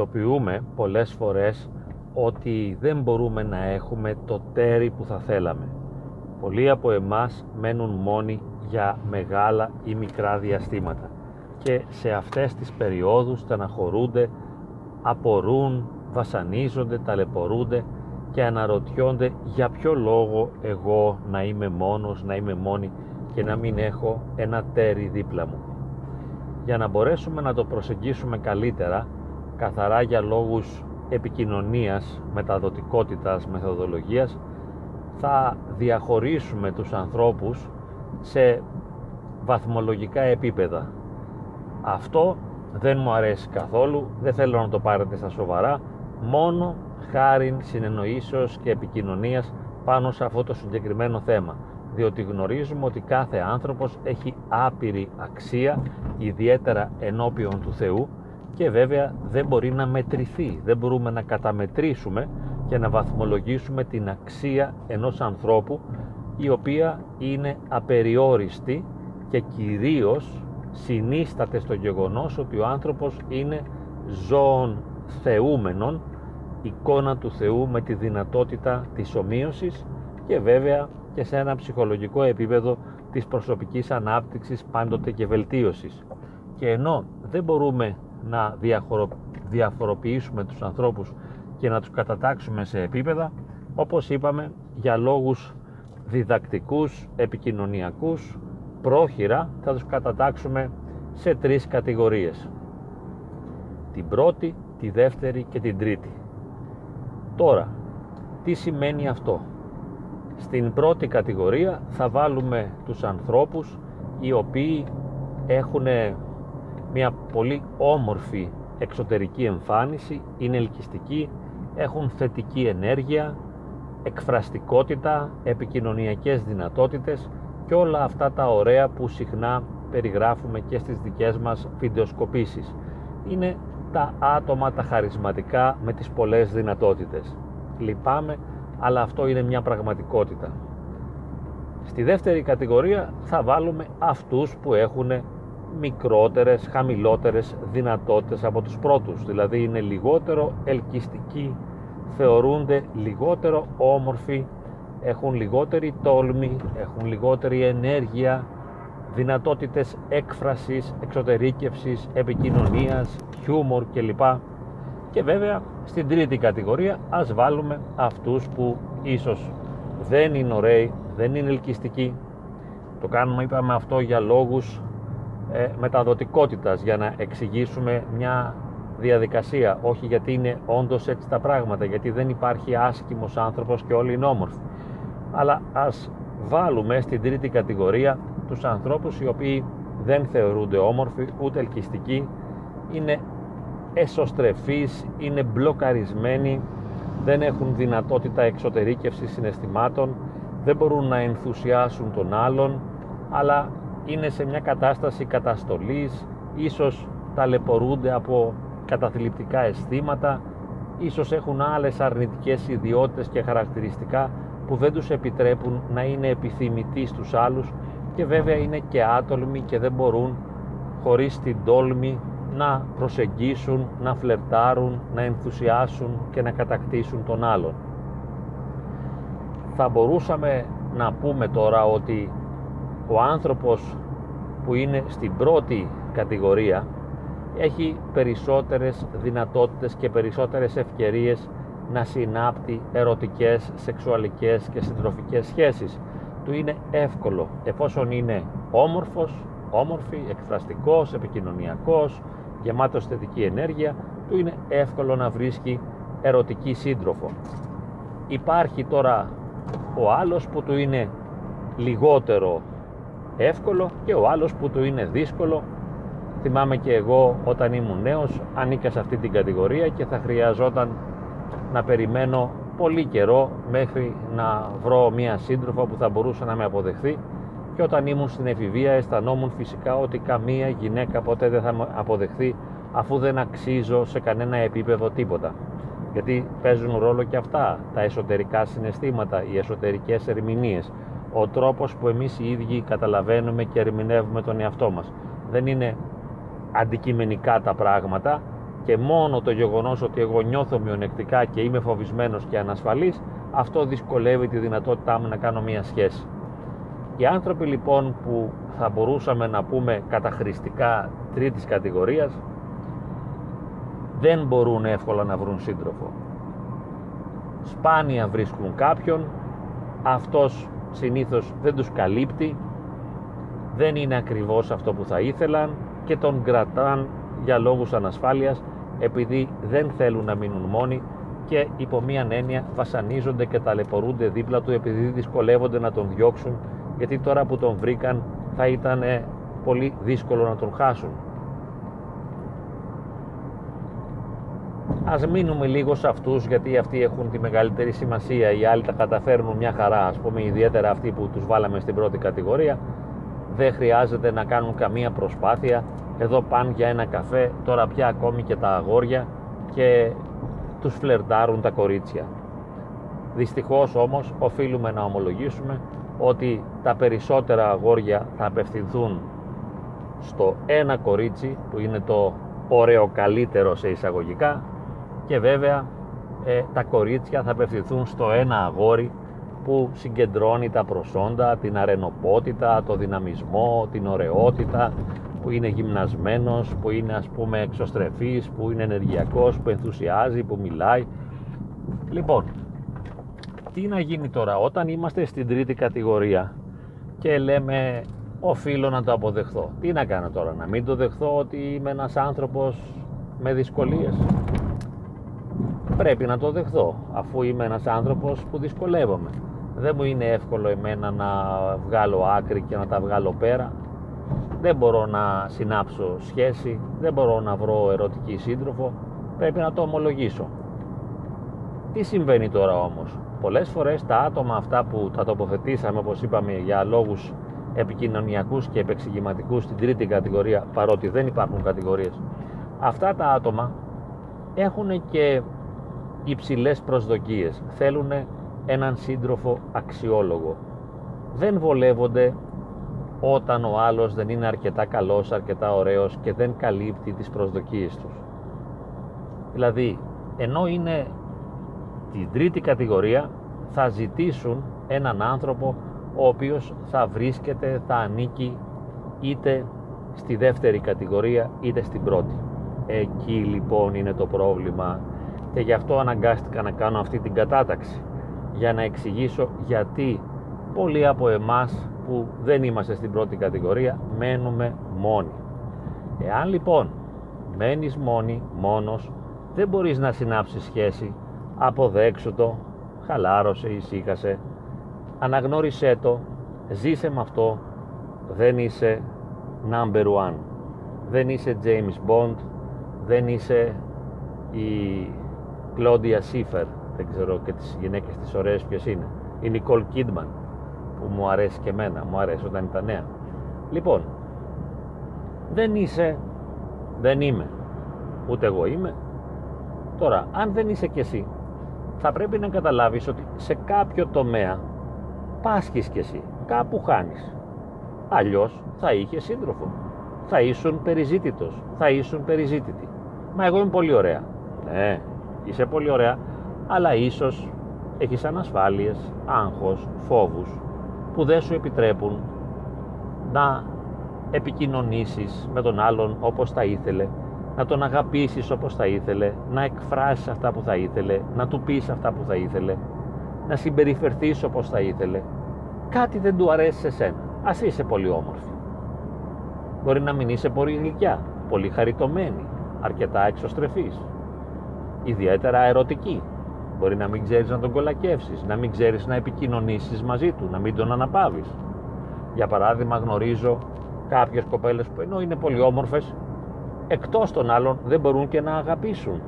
συνειδητοποιούμε πολλές φορές ότι δεν μπορούμε να έχουμε το τέρι που θα θέλαμε. Πολλοί από εμάς μένουν μόνοι για μεγάλα ή μικρά διαστήματα και σε αυτές τις περιόδους στεναχωρούνται, απορούν, βασανίζονται, ταλαιπωρούνται και αναρωτιόνται για ποιο λόγο εγώ να είμαι μόνος, να είμαι μόνη και να μην έχω ένα τέρι δίπλα μου. Για να μπορέσουμε να το προσεγγίσουμε καλύτερα, καθαρά για λόγους επικοινωνίας, μεταδοτικότητας, μεθοδολογίας, θα διαχωρίσουμε τους ανθρώπους σε βαθμολογικά επίπεδα. Αυτό δεν μου αρέσει καθόλου, δεν θέλω να το πάρετε στα σοβαρά, μόνο χάρη συνεννοήσεως και επικοινωνίας πάνω σε αυτό το συγκεκριμένο θέμα διότι γνωρίζουμε ότι κάθε άνθρωπος έχει άπειρη αξία ιδιαίτερα ενώπιον του Θεού και βέβαια δεν μπορεί να μετρηθεί δεν μπορούμε να καταμετρήσουμε και να βαθμολογήσουμε την αξία ενός ανθρώπου η οποία είναι απεριόριστη και κυρίως συνίσταται στο γεγονός ότι ο άνθρωπος είναι ζώων θεούμενων εικόνα του Θεού με τη δυνατότητα της ομοίωσης και βέβαια και σε ένα ψυχολογικό επίπεδο της προσωπικής ανάπτυξης πάντοτε και βελτίωσης. Και ενώ δεν μπορούμε να διαφοροποιήσουμε τους ανθρώπους και να τους κατατάξουμε σε επίπεδα, όπως είπαμε, για λόγους διδακτικούς, επικοινωνιακούς, πρόχειρα θα τους κατατάξουμε σε τρεις κατηγορίες. Την πρώτη, τη δεύτερη και την τρίτη. Τώρα, τι σημαίνει αυτό; Στην πρώτη κατηγορία θα βάλουμε τους ανθρώπους οι οποίοι έχουν μια πολύ όμορφη εξωτερική εμφάνιση, είναι ελκυστικοί, έχουν θετική ενέργεια, εκφραστικότητα, επικοινωνιακές δυνατότητες και όλα αυτά τα ωραία που συχνά περιγράφουμε και στις δικές μας βιντεοσκοπήσεις. Είναι τα άτομα τα χαρισματικά με τις πολλές δυνατότητες. Λυπάμαι, αλλά αυτό είναι μια πραγματικότητα. Στη δεύτερη κατηγορία θα βάλουμε αυτούς που έχουν μικρότερες, χαμηλότερες δυνατότητες από τους πρώτους. Δηλαδή είναι λιγότερο ελκυστικοί, θεωρούνται λιγότερο όμορφοι, έχουν λιγότερη τόλμη, έχουν λιγότερη ενέργεια, δυνατότητες έκφρασης, εξωτερήκευσης, επικοινωνίας, χιούμορ κλπ. Και βέβαια στην τρίτη κατηγορία ας βάλουμε αυτούς που ίσως δεν είναι ωραίοι, δεν είναι ελκυστικοί. Το κάνουμε είπαμε αυτό για λόγους ε, μεταδοτικότητας, για να εξηγήσουμε μια διαδικασία, όχι γιατί είναι όντως έτσι τα πράγματα, γιατί δεν υπάρχει άσχημος άνθρωπος και όλοι είναι όμορφοι. Αλλά ας βάλουμε στην τρίτη κατηγορία τους ανθρώπους οι οποίοι δεν θεωρούνται όμορφοι ούτε ελκυστικοί, είναι εσωστρεφείς, είναι μπλοκαρισμένοι, δεν έχουν δυνατότητα εξωτερήκευσης συναισθημάτων, δεν μπορούν να ενθουσιάσουν τον άλλον, αλλά είναι σε μια κατάσταση καταστολής, ίσως ταλαιπωρούνται από καταθλιπτικά αισθήματα, ίσως έχουν άλλες αρνητικές ιδιότητες και χαρακτηριστικά που δεν τους επιτρέπουν να είναι επιθυμητοί στους άλλους και βέβαια είναι και άτολμοι και δεν μπορούν χωρίς την τόλμη να προσεγγίσουν, να φλερτάρουν, να ενθουσιάσουν και να κατακτήσουν τον άλλον. Θα μπορούσαμε να πούμε τώρα ότι ο άνθρωπος που είναι στην πρώτη κατηγορία έχει περισσότερες δυνατότητες και περισσότερες ευκαιρίες να συνάπτει ερωτικές, σεξουαλικές και συντροφικές σχέσεις. Του είναι εύκολο εφόσον είναι όμορφος, όμορφη, εκφραστικός, επικοινωνιακός, γεμάτος θετική ενέργεια, του είναι εύκολο να βρίσκει ερωτική σύντροφο. Υπάρχει τώρα ο άλλος που του είναι λιγότερο εύκολο και ο άλλος που του είναι δύσκολο. Θυμάμαι και εγώ όταν ήμουν νέος ανήκα σε αυτή την κατηγορία και θα χρειαζόταν να περιμένω πολύ καιρό μέχρι να βρω μία σύντροφο που θα μπορούσε να με αποδεχθεί και όταν ήμουν στην εφηβεία αισθανόμουν φυσικά ότι καμία γυναίκα ποτέ δεν θα με αποδεχθεί αφού δεν αξίζω σε κανένα επίπεδο τίποτα. Γιατί παίζουν ρόλο και αυτά, τα εσωτερικά συναισθήματα, οι εσωτερικές ερμηνείες, ο τρόπος που εμείς οι ίδιοι καταλαβαίνουμε και ερμηνεύουμε τον εαυτό μας. Δεν είναι αντικειμενικά τα πράγματα, και μόνο το γεγονός ότι εγώ νιώθω μειονεκτικά και είμαι φοβισμένος και ανασφαλής αυτό δυσκολεύει τη δυνατότητά μου να κάνω μία σχέση. Οι άνθρωποι λοιπόν που θα μπορούσαμε να πούμε καταχρηστικά τρίτης κατηγορίας δεν μπορούν εύκολα να βρουν σύντροφο. Σπάνια βρίσκουν κάποιον, αυτός συνήθως δεν τους καλύπτει, δεν είναι ακριβώς αυτό που θα ήθελαν και τον κρατάν για λόγους ανασφάλειας επειδή δεν θέλουν να μείνουν μόνοι και υπό μία έννοια βασανίζονται και ταλαιπωρούνται δίπλα του επειδή δυσκολεύονται να τον διώξουν γιατί τώρα που τον βρήκαν θα ήταν πολύ δύσκολο να τον χάσουν. Ας μείνουμε λίγο σε αυτούς γιατί αυτοί έχουν τη μεγαλύτερη σημασία, οι άλλοι τα καταφέρνουν μια χαρά, ας πούμε ιδιαίτερα αυτοί που τους βάλαμε στην πρώτη κατηγορία δεν χρειάζεται να κάνουν καμία προσπάθεια. Εδώ πάνε για ένα καφέ τώρα πια ακόμη και τα αγόρια και τους φλερτάρουν τα κορίτσια. Δυστυχώς όμως οφείλουμε να ομολογήσουμε ότι τα περισσότερα αγόρια θα απευθυνθούν στο ένα κορίτσι που είναι το ωραίο καλύτερο σε εισαγωγικά και βέβαια ε, τα κορίτσια θα απευθυνθούν στο ένα αγόρι που συγκεντρώνει τα προσόντα, την αρενοπότητα, το δυναμισμό, την ωραιότητα, που είναι γυμνασμένος, που είναι ας πούμε εξωστρεφής, που είναι ενεργειακός, που ενθουσιάζει, που μιλάει. Λοιπόν, τι να γίνει τώρα όταν είμαστε στην τρίτη κατηγορία και λέμε οφείλω να το αποδεχθώ. Τι να κάνω τώρα, να μην το δεχθώ ότι είμαι ένας άνθρωπος με δυσκολίες; Πρέπει να το δεχθώ αφού είμαι ένας άνθρωπος που δυσκολεύομαι. Δεν μου είναι εύκολο εμένα να βγάλω άκρη και να τα βγάλω πέρα. Δεν μπορώ να συνάψω σχέση δεν μπορώ να βρω ερωτική σύντροφο. Πρέπει να το ομολογήσω. Τι συμβαίνει τώρα όμως; Πολλές φορές τα άτομα αυτά που τα τοποθετήσαμε όπως είπαμε για λόγους επικοινωνιακούς και επεξηγηματικούς στην τρίτη κατηγορία παρότι δεν υπάρχουν κατηγορίες αυτά τα άτομα έχουν και υψηλές προσδοκίες θέλουν έναν σύντροφο αξιόλογο. Δεν βολεύονται όταν ο άλλος δεν είναι αρκετά καλός, αρκετά ωραίος και δεν καλύπτει τις προσδοκίες τους. Δηλαδή, ενώ είναι την τρίτη κατηγορία, θα ζητήσουν έναν άνθρωπο ο οποίος θα βρίσκεται, θα ανήκει είτε στη δεύτερη κατηγορία είτε στην πρώτη. Εκεί λοιπόν είναι το πρόβλημα και γι' αυτό αναγκάστηκα να κάνω αυτή την κατάταξη. Για να εξηγήσω γιατί πολλοί από εμάς που δεν είμαστε στην πρώτη κατηγορία μένουμε μόνοι. Εάν λοιπόν μένεις μόνη, μόνος, δεν μπορείς να συνάψεις σχέση, αποδέξου το, χαλάρωσε, ησύχασε, αναγνώρισέ το, ζήσε με αυτό, δεν είσαι number one, δεν είσαι James Bond, δεν είσαι η Claudia Schiffer, δεν ξέρω και τις γυναίκες τις ωραίες ποιες είναι. Η Νικόλ Κίντμαν που μου αρέσει και εμένα μου αρέσει όταν ήταν νέα. Λοιπόν δεν είσαι δεν είμαι. Ούτε εγώ είμαι. Τώρα αν δεν είσαι κι εσύ θα πρέπει να καταλάβεις ότι σε κάποιο τομέα πάσχεις κι εσύ. Κάπου χάνεις. Αλλιώς θα είχες σύντροφο. Θα ήσουν περιζήτητος. Θα ήσουν περιζήτητη. Μα εγώ είμαι πολύ ωραία. Ναι είσαι πολύ ωραία αλλά ίσως έχεις ανασφάλειες, άγχος, φόβους που δεν σου επιτρέπουν να επικοινωνήσεις με τον άλλον όπως θα ήθελε, να τον αγαπήσεις όπως θα ήθελε, να εκφράσεις αυτά που θα ήθελε, να του πεις αυτά που θα ήθελε, να συμπεριφερθείς όπως θα ήθελε. Κάτι δεν του αρέσει σε σένα. Ας είσαι πολύ όμορφη. Μπορεί να μην είσαι πολύ γλυκιά, πολύ χαριτωμένη, αρκετά εξωστρεφής, ιδιαίτερα ερωτική, Μπορεί να μην ξέρεις να τον κολακεύσεις, να μην ξέρεις να επικοινωνήσεις μαζί του, να μην τον αναπαύεις. Για παράδειγμα γνωρίζω κάποιες κοπέλες που ενώ είναι πολύ όμορφες, εκτός των άλλων δεν μπορούν και να αγαπήσουν.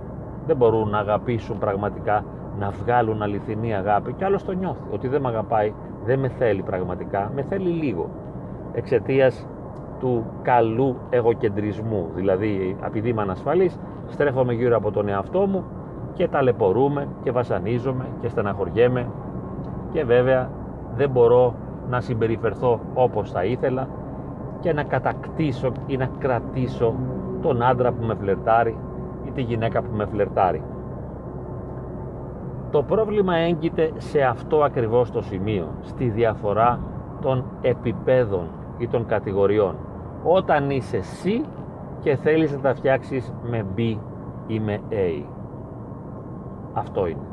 Δεν μπορούν να αγαπήσουν πραγματικά, να βγάλουν αληθινή αγάπη και άλλος το νιώθει, ότι δεν με αγαπάει, δεν με θέλει πραγματικά, με θέλει λίγο. Εξαιτίας του καλού εγωκεντρισμού, δηλαδή επειδή είμαι ανασφαλής, στρέφομαι γύρω από τον εαυτό μου και ταλαιπωρούμε και βασανίζομαι και στεναχωριέμαι και βέβαια δεν μπορώ να συμπεριφερθώ όπως θα ήθελα και να κατακτήσω ή να κρατήσω τον άντρα που με φλερτάρει ή τη γυναίκα που με φλερτάρει. Το πρόβλημα έγκυται σε αυτό ακριβώς το σημείο, στη διαφορά των επιπέδων ή των κατηγοριών. Όταν είσαι C και θέλεις να τα φτιάξεις με B ή με A. Αυτό είναι.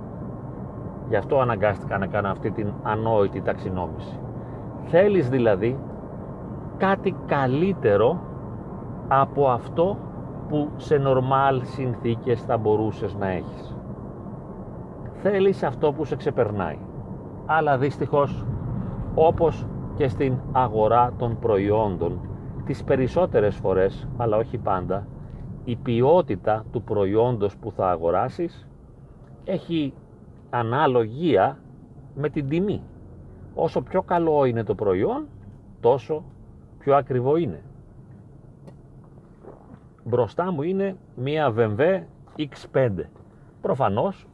Γι' αυτό αναγκάστηκα να κάνω αυτή την ανόητη ταξινόμηση. Θέλεις δηλαδή κάτι καλύτερο από αυτό που σε νορμάλ συνθήκες θα μπορούσες να έχεις. Θέλεις αυτό που σε ξεπερνάει. Αλλά δυστυχώς, όπως και στην αγορά των προϊόντων, τις περισσότερες φορές, αλλά όχι πάντα, η ποιότητα του προϊόντος που θα αγοράσεις έχει αναλογία με την τιμή. Όσο πιο καλό είναι το προϊόν, τόσο πιο ακριβό είναι. Μπροστά μου είναι μία BMW X5. Προφανώς,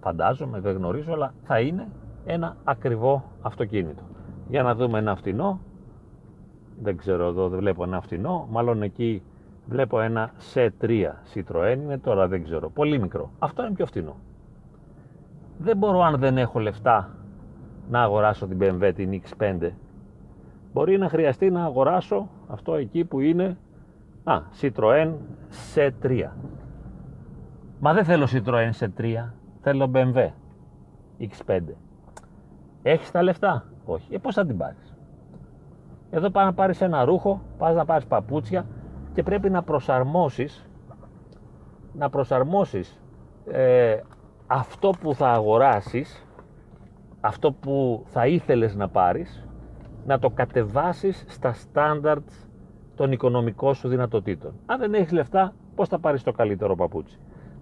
φαντάζομαι, δεν γνωρίζω, αλλά θα είναι ένα ακριβό αυτοκίνητο. Για να δούμε ένα φτηνό. Δεν ξέρω εδώ, δεν βλέπω ένα φτηνό. Μάλλον εκεί βλέπω ένα C3 Citroën είναι τώρα δεν ξέρω. Πολύ μικρό. Αυτό είναι πιο φτηνό. Δεν μπορώ αν δεν έχω λεφτά να αγοράσω την BMW την X5. Μπορεί να χρειαστεί να αγοράσω αυτό εκεί που είναι Α, Citroën C3. Μα δεν θέλω Citroën C3, θέλω BMW X5. Έχεις τα λεφτά, όχι. Ε, πώς θα την πάρεις; Εδώ πας να πάρεις ένα ρούχο, πας να πάρεις παπούτσια και πρέπει να προσαρμόσεις να προσαρμόσεις ε, αυτό που θα αγοράσεις αυτό που θα ήθελες να πάρεις να το κατεβάσεις στα standards των οικονομικών σου δυνατοτήτων. Αν δεν έχεις λεφτά, πώς θα πάρεις το καλύτερο παπούτσι;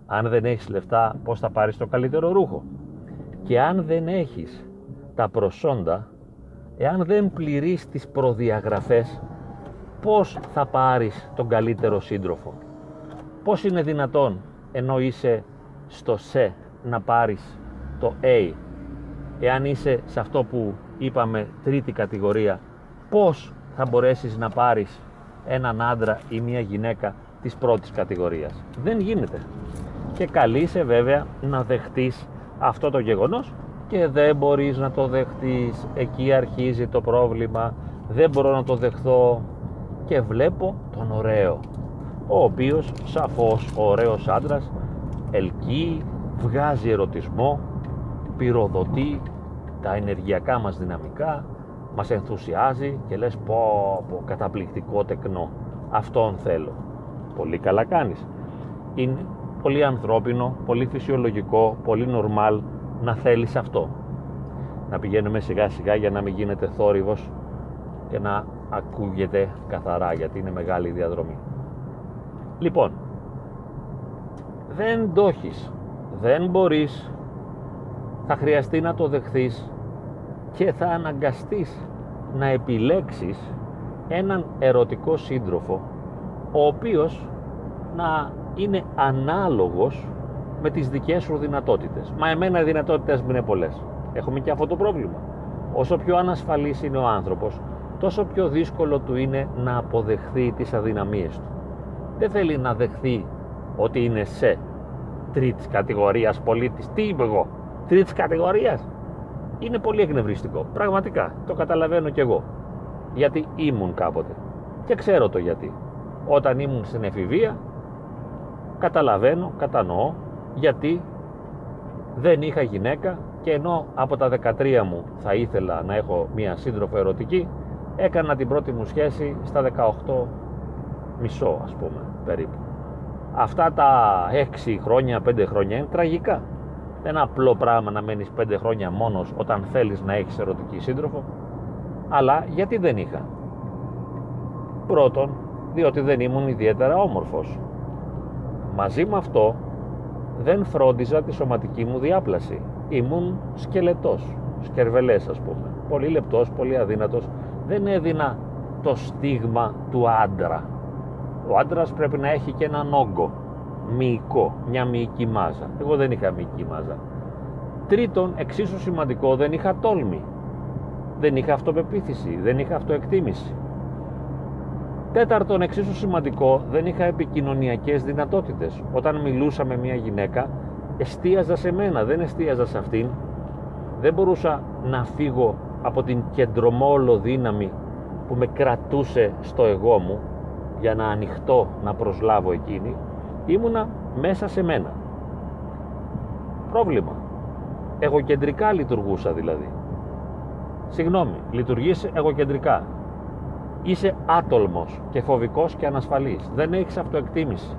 Αν δεν έχεις λεφτά, πώς θα πάρεις το καλύτερο ρούχο; Και αν δεν έχεις τα προσόντα, εάν δεν πληρείς τις προδιαγραφές, πώς θα πάρεις τον καλύτερο σύντροφο; Πώς είναι δυνατόν, ενώ είσαι στο σε να πάρεις το A, εάν είσαι σε αυτό που είπαμε τρίτη κατηγορία, πώς θα μπορέσεις να πάρεις έναν άντρα ή μια γυναίκα της πρώτης κατηγορίας; Δεν γίνεται. Και καλείσαι βέβαια να δεχτείς αυτό το γεγονός και δεν μπορείς να το δεχτείς. Εκεί αρχίζει το πρόβλημα. Δεν μπορώ να το δεχθώ. Και βλέπω τον ωραίο ο οποίος σαφώς ο ωραίος άντρας ελκύει, βγάζει ερωτισμό, πυροδοτεί τα ενεργειακά μας δυναμικά, μας ενθουσιάζει και λες πω, πω καταπληκτικό τεκνό. Αυτόν θέλω. Πολύ καλά κάνεις είναι πολύ ανθρώπινο, πολύ φυσιολογικό, πολύ νορμάλ να θέλεις αυτό. Να πηγαίνουμε σιγά σιγά για να μην γίνεται θόρυβος και να ακούγεται καθαρά γιατί είναι μεγάλη διαδρομή. Λοιπόν δεν το έχεις. Δεν μπορείς. Θα χρειαστεί να το δεχθείς και θα αναγκαστείς να επιλέξεις έναν ερωτικό σύντροφο ο οποίος να είναι ανάλογος με τις δικές σου δυνατότητες. Μα εμένα οι δυνατότητες μου είναι πολλές. Έχουμε και αυτό το πρόβλημα. Όσο πιο ανασφαλής είναι ο άνθρωπος, τόσο πιο δύσκολο του είναι να αποδεχθεί τις αδυναμίες του. Δεν θέλει να δεχθεί ότι είναι σε τρίτης κατηγορίας πολίτης. Τι είμαι εγώ, τρίτης κατηγορίας; Είναι πολύ εκνευριστικό. Πραγματικά. Το καταλαβαίνω κι εγώ. Γιατί ήμουν κάποτε. Και ξέρω το γιατί. Όταν ήμουν στην εφηβεία, καταλαβαίνω, κατανοώ γιατί δεν είχα γυναίκα και ενώ από τα 13 μου θα ήθελα να έχω μία σύντροφο ερωτική, έκανα την πρώτη μου σχέση στα 18 μισό ας πούμε περίπου. Αυτά τα 6 χρόνια, 5 χρόνια είναι τραγικά. Δεν είναι απλό πράγμα να μένεις πέντε χρόνια μόνος όταν θέλεις να έχεις ερωτική σύντροφο. Αλλά γιατί δεν είχα; Πρώτον, διότι δεν ήμουν ιδιαίτερα όμορφος. Μαζί με αυτό δεν φρόντιζα τη σωματική μου διάπλαση. Ήμουν σκελετός, σκερβελές ας πούμε. Πολύ λεπτός, πολύ αδύνατος. Δεν έδινα το στίγμα του άντρα. Ο άντρας πρέπει να έχει και έναν όγκο μυϊκό, μια μυϊκή μάζα. Εγώ δεν είχα μυϊκή μάζα. Τρίτον, εξίσου σημαντικό, δεν είχα τόλμη. Δεν είχα αυτοπεποίθηση, δεν είχα αυτοεκτίμηση. Τέταρτον, εξίσου σημαντικό, δεν είχα επικοινωνιακές δυνατότητες. Όταν μιλούσα με μια γυναίκα, εστίαζα σε μένα, δεν εστίαζα σε αυτήν. Δεν μπορούσα να φύγω από την κεντρομόλο δύναμη που με κρατούσε στο εγώ μου για να ανοιχτώ να προσλάβω εκείνη. Ήμουνα μέσα σε μένα. Πρόβλημα. Εγωκεντρικά λειτουργούσα δηλαδή. Συγγνώμη, λειτουργείς εγωκεντρικά. Είσαι άτολμος και φοβικός και ανασφαλής. Δεν έχεις αυτοεκτίμηση.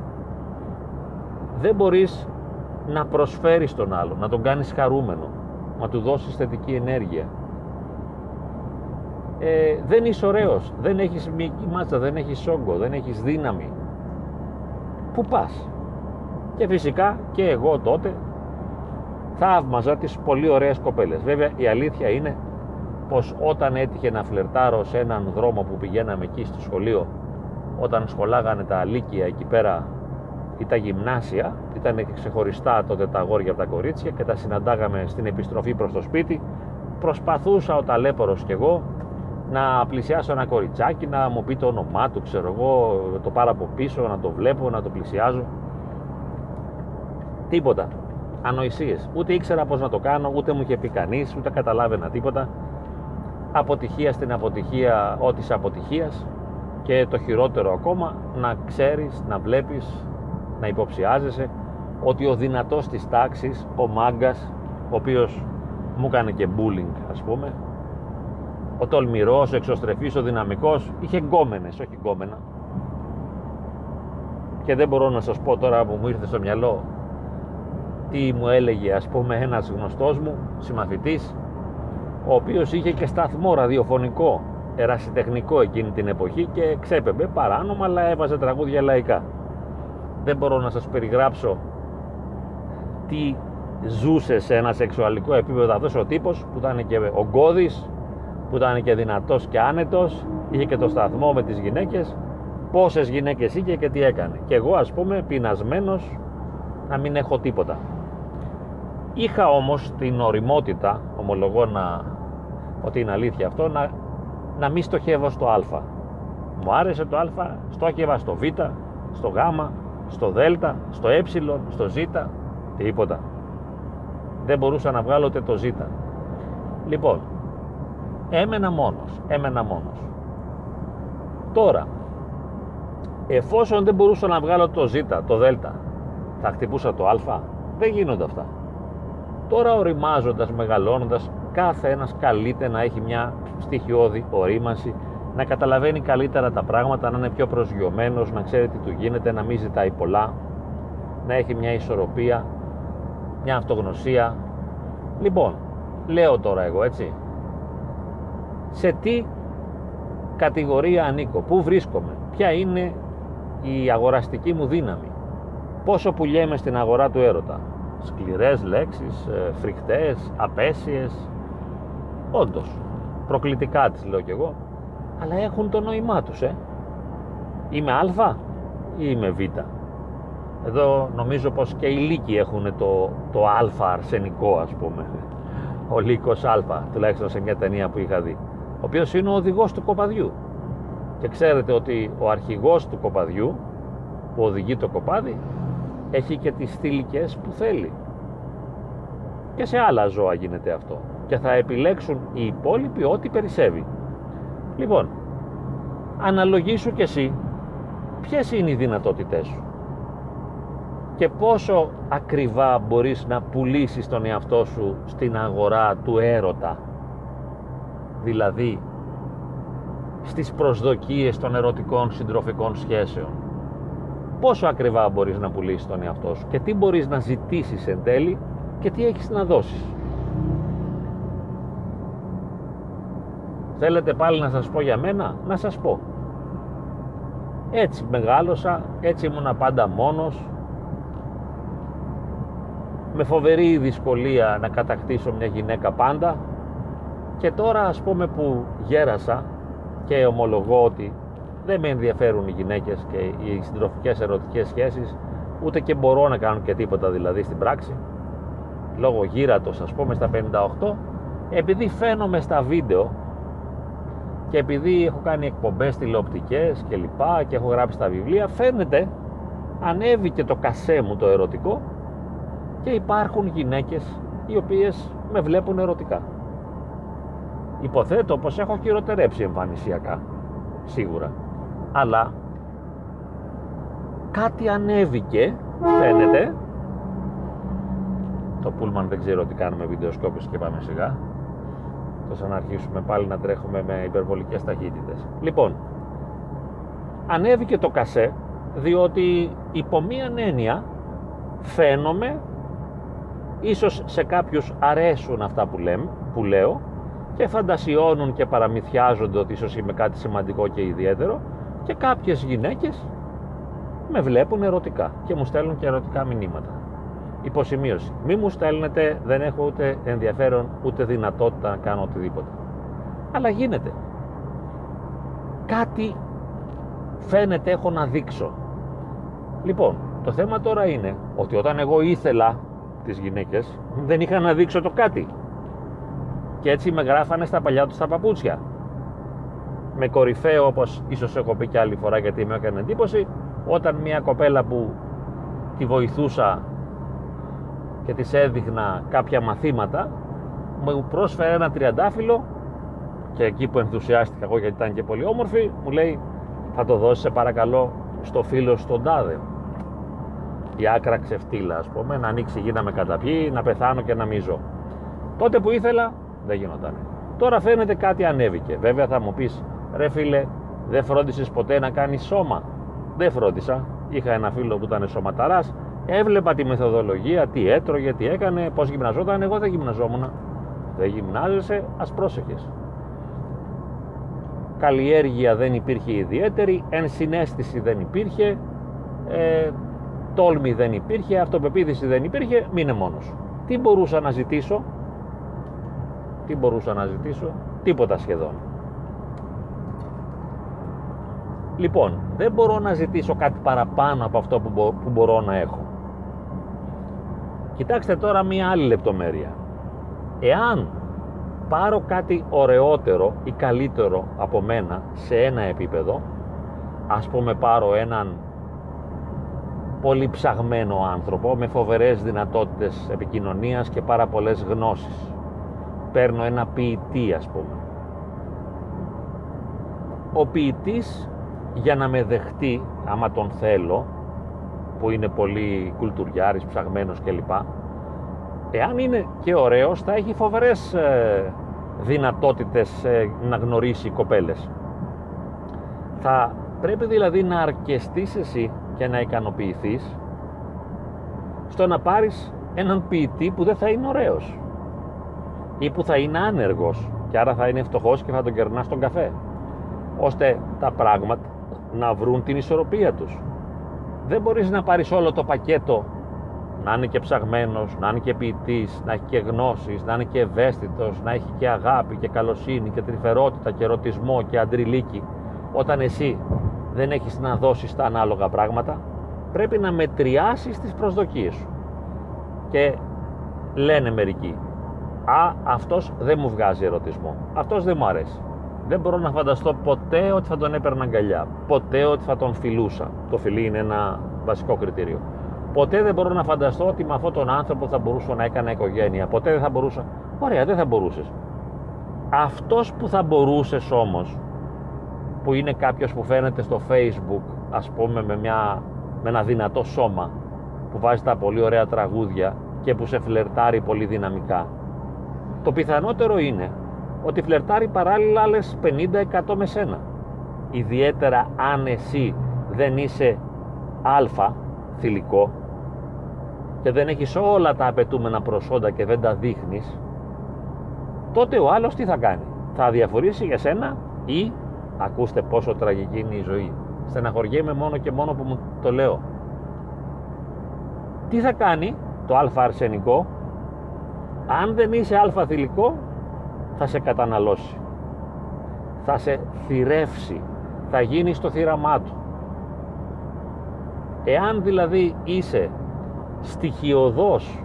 Δεν μπορείς να προσφέρεις τον άλλο, να τον κάνεις χαρούμενο, να του δώσεις θετική ενέργεια. Ε, δεν είσαι ωραίος, δεν έχεις μυϊκή μάτσα, δεν έχεις όγκο, δεν έχεις δύναμη. Πού πας; Και φυσικά και εγώ τότε θαύμαζα τις πολύ ωραίες κοπέλες. Βέβαια η αλήθεια είναι πως όταν έτυχε να φλερτάρω σε έναν δρόμο που πηγαίναμε εκεί στο σχολείο όταν σχολάγανε τα αλήκεια εκεί πέρα ή τα γυμνάσια ήταν ξεχωριστά τότε τα αγόρια από τα κορίτσια και τα συναντάγαμε στην επιστροφή προς το σπίτι προσπαθούσα ο ταλέπορος κι εγώ να πλησιάσω ένα κοριτσάκι να μου πει το όνομά του ξέρω εγώ το πάρω από πίσω να το βλέπω να το πλησιάζω. Τίποτα. Ανοησίες. Ούτε ήξερα πως να το κάνω ούτε μου είχε πει κανείς ούτε καταλάβαινα τίποτα αποτυχία στην αποτυχία ό,τι αποτυχίας και το χειρότερο ακόμα να ξέρεις, να βλέπεις, να υποψιάζεσαι ότι ο δυνατός της τάξης, ο μάγκας, ο οποίος μου έκανε και bullying ας πούμε, ο τολμηρός, ο εξωστρεφής, ο δυναμικός, είχε γκόμενες, όχι γκόμενα. Και δεν μπορώ να σας πω τώρα που μου ήρθε στο μυαλό τι μου έλεγε ας πούμε ένας γνωστός μου, συμμαθητής, ο οποίος είχε και σταθμό ραδιοφωνικό. Ερασιτεχνικό εκείνη την εποχή και ξέπεμπε παράνομα αλλά έβαζε τραγούδια λαϊκά. Δεν μπορώ να σας περιγράψω τι ζούσε σε ένα σεξουαλικό επίπεδο. Αυτός ο τύπος που ήταν και ογκώδης που ήταν και δυνατός και άνετος. Είχε και το σταθμό με τις γυναίκες. Πόσες γυναίκες είχε και τι έκανε. Και εγώ ας πούμε πεινασμένος να μην έχω τίποτα. Είχα όμως την οριμότητα ομολογώ να ότι είναι αλήθεια αυτό, να, να μην στοχεύω στο α. Μου άρεσε το α, στόχευα στο β, στο γ, στο δ, στο ε, στο ζ, τίποτα. Δεν μπορούσα να βγάλω ούτε το ζ. Λοιπόν, έμενα μόνος, έμενα μόνος. Τώρα, εφόσον δεν μπορούσα να βγάλω το ζ, το δ, θα χτυπούσα το α, δεν γίνονται αυτά. Τώρα οριμάζοντας, μεγαλώνοντας, κάθε ένας καλείται να έχει μια στοιχειώδη ορίμανση, να καταλαβαίνει καλύτερα τα πράγματα, να είναι πιο προσγειωμένος, να ξέρει τι του γίνεται, να μην ζητάει πολλά, να έχει μια ισορροπία, μια αυτογνωσία. Λοιπόν, λέω τώρα εγώ έτσι, σε τι κατηγορία ανήκω, πού βρίσκομαι, ποια είναι η αγοραστική μου δύναμη, πόσο πουλιέμαι στην αγορά του έρωτα, σκληρές λέξεις, ε, φρικτές, απέσιες, Όντως, προκλητικά τις λέω κι εγώ, αλλά έχουν το νόημά τους, ε. Είμαι α ή είμαι β. Εδώ νομίζω πως και οι λύκοι έχουν το, το α αρσενικό ας πούμε. Ο λύκος α, τουλάχιστον σε μια ταινία που είχα δει. Ο οποίος είναι ο οδηγός του κοπαδιού. Και ξέρετε ότι ο αρχηγός του κοπαδιού που οδηγεί το κοπάδι έχει και τις θηλυκές που θέλει. Και σε άλλα ζώα γίνεται αυτό και θα επιλέξουν οι υπόλοιποι ό,τι περισσεύει. Λοιπόν, αναλογήσου και εσύ ποιες είναι οι δυνατότητές σου και πόσο ακριβά μπορείς να πουλήσεις τον εαυτό σου στην αγορά του έρωτα. Δηλαδή στις προσδοκίες των ερωτικών συντροφικών σχέσεων. Πόσο ακριβά μπορείς να πουλήσεις τον εαυτό σου και τι μπορείς να ζητήσεις εν τέλει και τι έχεις να δώσεις Θέλετε πάλι να σας πω για μένα, να σας πω. Έτσι μεγάλωσα, έτσι ήμουνα πάντα μόνος, με φοβερή δυσκολία να κατακτήσω μια γυναίκα πάντα. Και τώρα ας πούμε που γέρασα και ομολογώ ότι δεν με ενδιαφέρουν οι γυναίκες και οι συντροφικές ερωτικές σχέσεις ούτε και μπορώ να κάνω και τίποτα δηλαδή στην πράξη. Λόγω γύρατος ας πούμε στα 58 επειδή φαίνομαι στα βίντεο και επειδή έχω κάνει εκπομπές τηλεοπτικές και λοιπά και έχω γράψει τα βιβλία φαίνεται ανέβηκε το κασέ μου το ερωτικό και υπάρχουν γυναίκες οι οποίες με βλέπουν ερωτικά. Υποθέτω πως έχω χειροτερέψει εμφανισιακά σίγουρα. Αλλά κάτι ανέβηκε φαίνεται. Το πούλμαν δεν ξέρω τι κάνουμε βιντεοσκόπηση και πάμε σιγά τόσο να αρχίσουμε πάλι να τρέχουμε με υπερβολικές ταχύτητες λοιπόν ανέβηκε το κασέ διότι υπό μίαν έννοια φαίνομαι ίσως σε κάποιους αρέσουν αυτά που, λέμε, που λέω και φαντασιώνουν και παραμυθιάζονται ότι ίσως είμαι κάτι σημαντικό και ιδιαίτερο και κάποιες γυναίκες με βλέπουν ερωτικά και μου στέλνουν και ερωτικά μηνύματα. Υποσημείωση. Μη μου στέλνετε, δεν έχω ούτε ενδιαφέρον ούτε δυνατότητα να κάνω οτιδήποτε. Αλλά γίνεται. Κάτι φαίνεται έχω να δείξω. Λοιπόν, το θέμα τώρα είναι ότι όταν εγώ ήθελα τις γυναίκες δεν είχα να δείξω το κάτι. Και έτσι με γράφανε στα παλιά τους τα παπούτσια. Με κορυφαίο όπως ίσως έχω πει και άλλη φορά γιατί με έκανε εντύπωση όταν μια κοπέλα που τη βοηθούσα και της έδειχνα κάποια μαθήματα μου πρόσφερε ένα τριαντάφυλλο και εκεί που ενθουσιάστηκα εγώ γιατί ήταν και πολύ όμορφη μου λέει θα το δώσεις σε παρακαλώ στο φίλο στον τάδε η άκρα ξεφτύλα ας πούμε να ανοίξει γη να με καταπιεί να πεθάνω και να μίζω. Τότε που ήθελα δεν γινόταν τώρα φαίνεται κάτι ανέβηκε. Βέβαια θα μου πεις ρε φίλε δεν φρόντισες ποτέ να κάνεις σώμα δεν φρόντισα. Είχα ένα φίλο που ήταν σωματαράς έβλεπα τη μεθοδολογία, τι έτρωγε, τι έκανε, πώς γυμναζόταν. Εγώ δεν γυμναζόμουν. Δεν γυμνάζεσαι, ας πρόσεχες. Καλλιέργεια δεν υπήρχε ιδιαίτερη, ενσυναίσθηση δεν υπήρχε, ε, τόλμη δεν υπήρχε, αυτοπεποίθηση δεν υπήρχε, μείνε μόνος. Τι μπορούσα να ζητήσω, τι μπορούσα να ζητήσω, τίποτα σχεδόν. Λοιπόν, δεν μπορώ να ζητήσω κάτι παραπάνω από αυτό που μπορώ να έχω. Κοιτάξτε τώρα μία άλλη λεπτομέρεια. Εάν πάρω κάτι ωραιότερο ή καλύτερο από μένα σε ένα επίπεδο, ας πούμε πάρω έναν πολύ ψαγμένο άνθρωπο με φοβερές δυνατότητες επικοινωνίας και πάρα πολλές γνώσεις. Παίρνω ένα ποιητή ας πούμε. Ο ποιητής για να με δεχτεί άμα τον θέλω που είναι πολύ κουλτουριάρης, ψαγμένος κλπ. Εάν είναι και ωραίος θα έχει φοβερές ε, δυνατότητες ε, να γνωρίσει κοπέλες. Θα πρέπει δηλαδή να αρκεστείς εσύ και να ικανοποιηθείς στο να πάρεις έναν ποιητή που δεν θα είναι ωραίος ή που θα είναι άνεργος και άρα θα είναι φτωχός και θα τον κερνάς στον καφέ ώστε τα πράγματα να βρουν την ισορροπία τους δεν μπορείς να πάρεις όλο το πακέτο. Να είναι και ψαγμένος, να είναι και ποιητής, να έχει και γνώσεις, να είναι και ευαίσθητος, να έχει και αγάπη και καλοσύνη και τρυφερότητα και ερωτισμό και αντριλίκη. Όταν εσύ δεν έχεις να δώσεις τα ανάλογα πράγματα πρέπει να μετριάσεις τις προσδοκίες σου. Και λένε μερικοί α αυτός δεν μου βγάζει ερωτισμό. Αυτός δεν μου αρέσει δεν μπορώ να φανταστώ ποτέ ότι θα τον έπαιρνα αγκαλιά. Ποτέ ότι θα τον φιλούσα. Το φιλί είναι ένα βασικό κριτήριο. Ποτέ δεν μπορώ να φανταστώ ότι με αυτόν τον άνθρωπο θα μπορούσα να έκανα οικογένεια. Ποτέ δεν θα μπορούσα. Ωραία, δεν θα μπορούσες. Αυτός που θα μπορούσες όμως, που είναι κάποιος που φαίνεται στο facebook, ας πούμε, με, μια, με ένα δυνατό σώμα, που βάζει τα πολύ ωραία τραγούδια και που σε φλερτάρει πολύ δυναμικά. Το πιθανότερο είναι ότι φλερτάρει παράλληλα άλλες 50-100 με σένα. Ιδιαίτερα αν εσύ δεν είσαι αλφα θηλυκό και δεν έχεις όλα τα απαιτούμενα προσόντα και δεν τα δείχνεις τότε ο άλλος τι θα κάνει; Θα διαφορήσει για σένα ή ακούστε πόσο τραγική είναι η ζωή στεναχωριέμαι μόνο και μόνο που μου το λέω τι θα κάνει το αλφα αρσενικό; Αν δεν είσαι αλφα θηλυκό θα σε καταναλώσει θα σε θυρεύσει θα γίνει στο θύραμά του εάν δηλαδή είσαι στοιχειοδός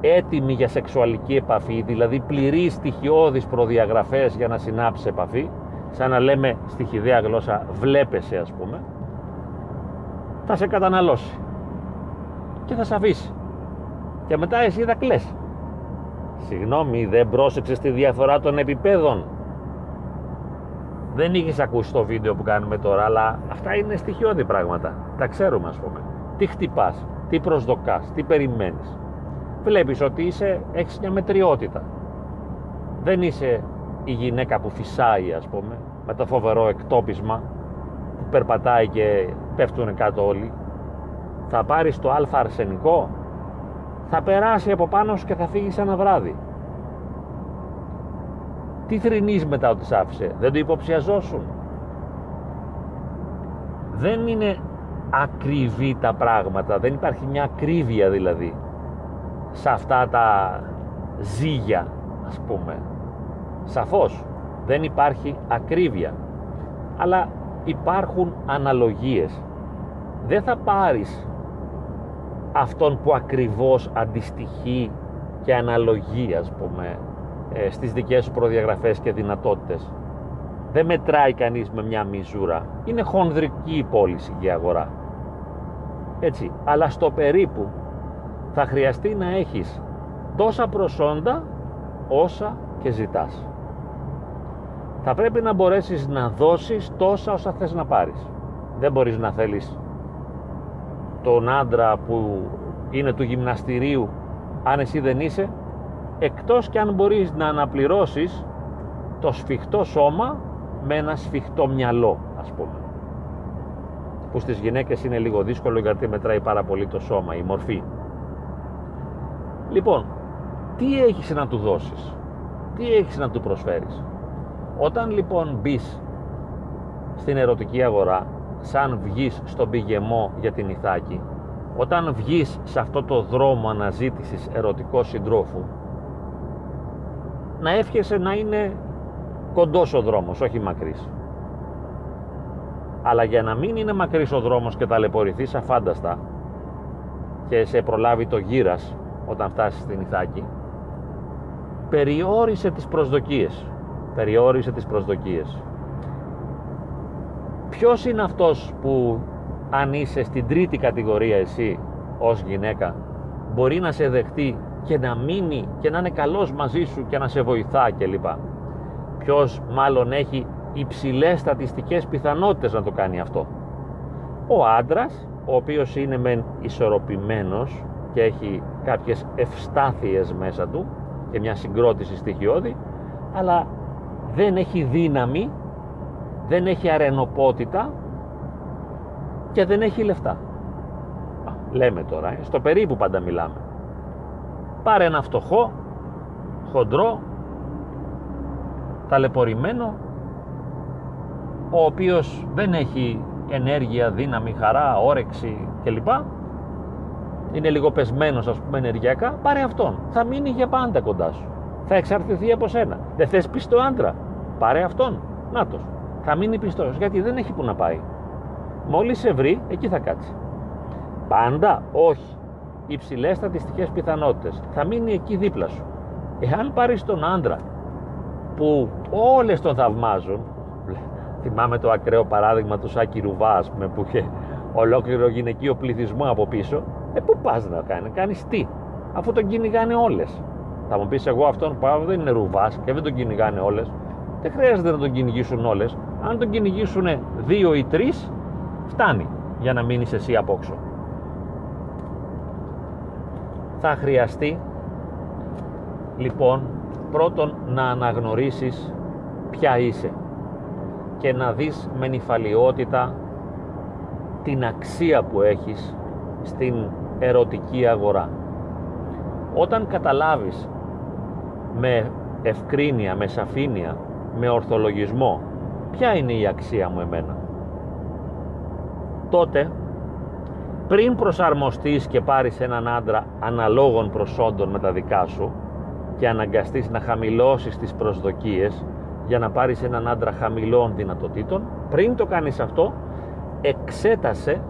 έτοιμη για σεξουαλική επαφή, δηλαδή πληρεί στοιχειώδεις προδιαγραφές για να συνάψεις επαφή, σαν να λέμε στη χιδέα γλώσσα βλέπεσαι ας πούμε, θα σε καταναλώσει και θα σε αφήσει. Και μετά εσύ θα κλαις. Συγγνώμη, δεν πρόσεξες τη διαφορά των επιπέδων. Δεν είχες ακούσει το βίντεο που κάνουμε τώρα, αλλά αυτά είναι στοιχειώδη πράγματα. Τα ξέρουμε, ας πούμε. Τι χτυπάς, τι προσδοκάς, τι περιμένεις. Βλέπεις ότι είσαι, έχεις μια μετριότητα. Δεν είσαι η γυναίκα που φυσάει, ας πούμε, με το φοβερό εκτόπισμα που περπατάει και πέφτουν κάτω όλοι. Θα πάρεις το αλφα αρσενικό, θα περάσει από πάνω σου και θα φύγει ένα βράδυ. Τι θρυνείς μετά ότι σ' άφησε, δεν το υποψιαζόσουν; Δεν είναι ακριβή τα πράγματα, δεν υπάρχει μια ακρίβεια δηλαδή σε αυτά τα ζύγια ας πούμε. Σαφώς δεν υπάρχει ακρίβεια, αλλά υπάρχουν αναλογίες. Δεν θα πάρεις αυτόν που ακριβώς αντιστοιχεί και αναλογεί ας πούμε ε, στις δικές σου προδιαγραφές και δυνατότητες. Δεν μετράει κανείς με μια μιζούρα. Είναι χονδρική η πώληση και η αγορά. Έτσι. Αλλά στο περίπου θα χρειαστεί να έχεις τόσα προσόντα όσα και ζητάς. Θα πρέπει να μπορέσεις να δώσεις τόσα όσα θες να πάρεις. Δεν μπορείς να θέλεις τον άντρα που είναι του γυμναστηρίου αν εσύ δεν είσαι εκτός και αν μπορείς να αναπληρώσεις το σφιχτό σώμα με ένα σφιχτό μυαλό ας πούμε. Που στις γυναίκες είναι λίγο δύσκολο γιατί μετράει πάρα πολύ το σώμα, η μορφή. Λοιπόν τι έχεις να του δώσεις; Τι έχεις να του προσφέρεις; Όταν λοιπόν μπεις στην ερωτική αγορά σαν βγεις στον πηγεμό για την Ιθάκη όταν βγεις σε αυτό το δρόμο αναζήτησης ερωτικού συντρόφου να εύχεσαι να είναι κοντός ο δρόμος, όχι μακρύς. Αλλά για να μην είναι μακρύς ο δρόμος και ταλαιπωρηθείς αφάνταστα και σε προλάβει το γύρας όταν φτάσεις στην Ιθάκη, περιόρισε τις προσδοκίες. Περιόρισε τις προσδοκίες. Ποιος είναι αυτός που αν είσαι στην τρίτη κατηγορία εσύ ως γυναίκα μπορεί να σε δεχτεί και να μείνει και να είναι καλός μαζί σου και να σε βοηθά κλπ. Ποιος μάλλον έχει υψηλές στατιστικές πιθανότητες να το κάνει αυτό. Ο άντρας, ο οποίος είναι μεν ισορροπημένος και έχει κάποιες ευστάθειες μέσα του και μια συγκρότηση στοιχειώδη, αλλά δεν έχει δύναμη, δεν έχει αρενοπότητα και δεν έχει λεφτά. Λέμε τώρα, ε, στο περίπου πάντα μιλάμε. Πάρε ένα φτωχό, χοντρό, ταλαιπωρημένο, ο οποίος δεν έχει ενέργεια, δύναμη, χαρά, όρεξη κλπ. Είναι λίγο πεσμένος ας πούμε ενεργειακά, πάρε αυτόν. Θα μείνει για πάντα κοντά σου. Θα εξαρτηθεί από σένα. Δεν θες πιστό άντρα, πάρε αυτόν. Νάτος. Θα μείνει πιστός γιατί δεν έχει που να πάει. Μόλις σε βρει, εκεί θα κάτσει. Πάντα, όχι. Υψηλές στατιστικές πιθανότητες. Θα μείνει εκεί δίπλα σου. Εάν πάρεις τον άντρα που όλες τον θαυμάζουν, θυμάμαι το ακραίο παράδειγμα του Σάκη Ρουβά, πούμε, που είχε ολόκληρο γυναικείο πληθυσμό από πίσω, ε, πού πας να κάνει, κάνεις τι, αφού τον κυνηγάνε όλες. Θα μου πεις, εγώ αυτόν πάω, δεν είναι ρουβάς και δεν τον κυνηγάνε όλες. Δεν χρειάζεται να τον κυνηγήσουν όλες. Αν τον κυνηγήσουν δύο ή τρεις, φτάνει για να μείνεις εσύ απόξω. Θα χρειαστεί λοιπόν πρώτον να αναγνωρίσεις ποια είσαι και να δεις με νυφαλιότητα την αξία που έχεις στην ερωτική αγορά. Όταν καταλάβεις με ευκρίνεια, με σαφήνεια, με ορθολογισμό ποια είναι η αξία μου εμένα; Τότε πριν προσαρμοστείς και πάρεις έναν άντρα αναλόγων προσόντων με τα δικά σου και αναγκαστείς να χαμηλώσεις τις προσδοκίες για να πάρεις έναν άντρα χαμηλών δυνατοτήτων πριν το κάνεις αυτό εξέτασε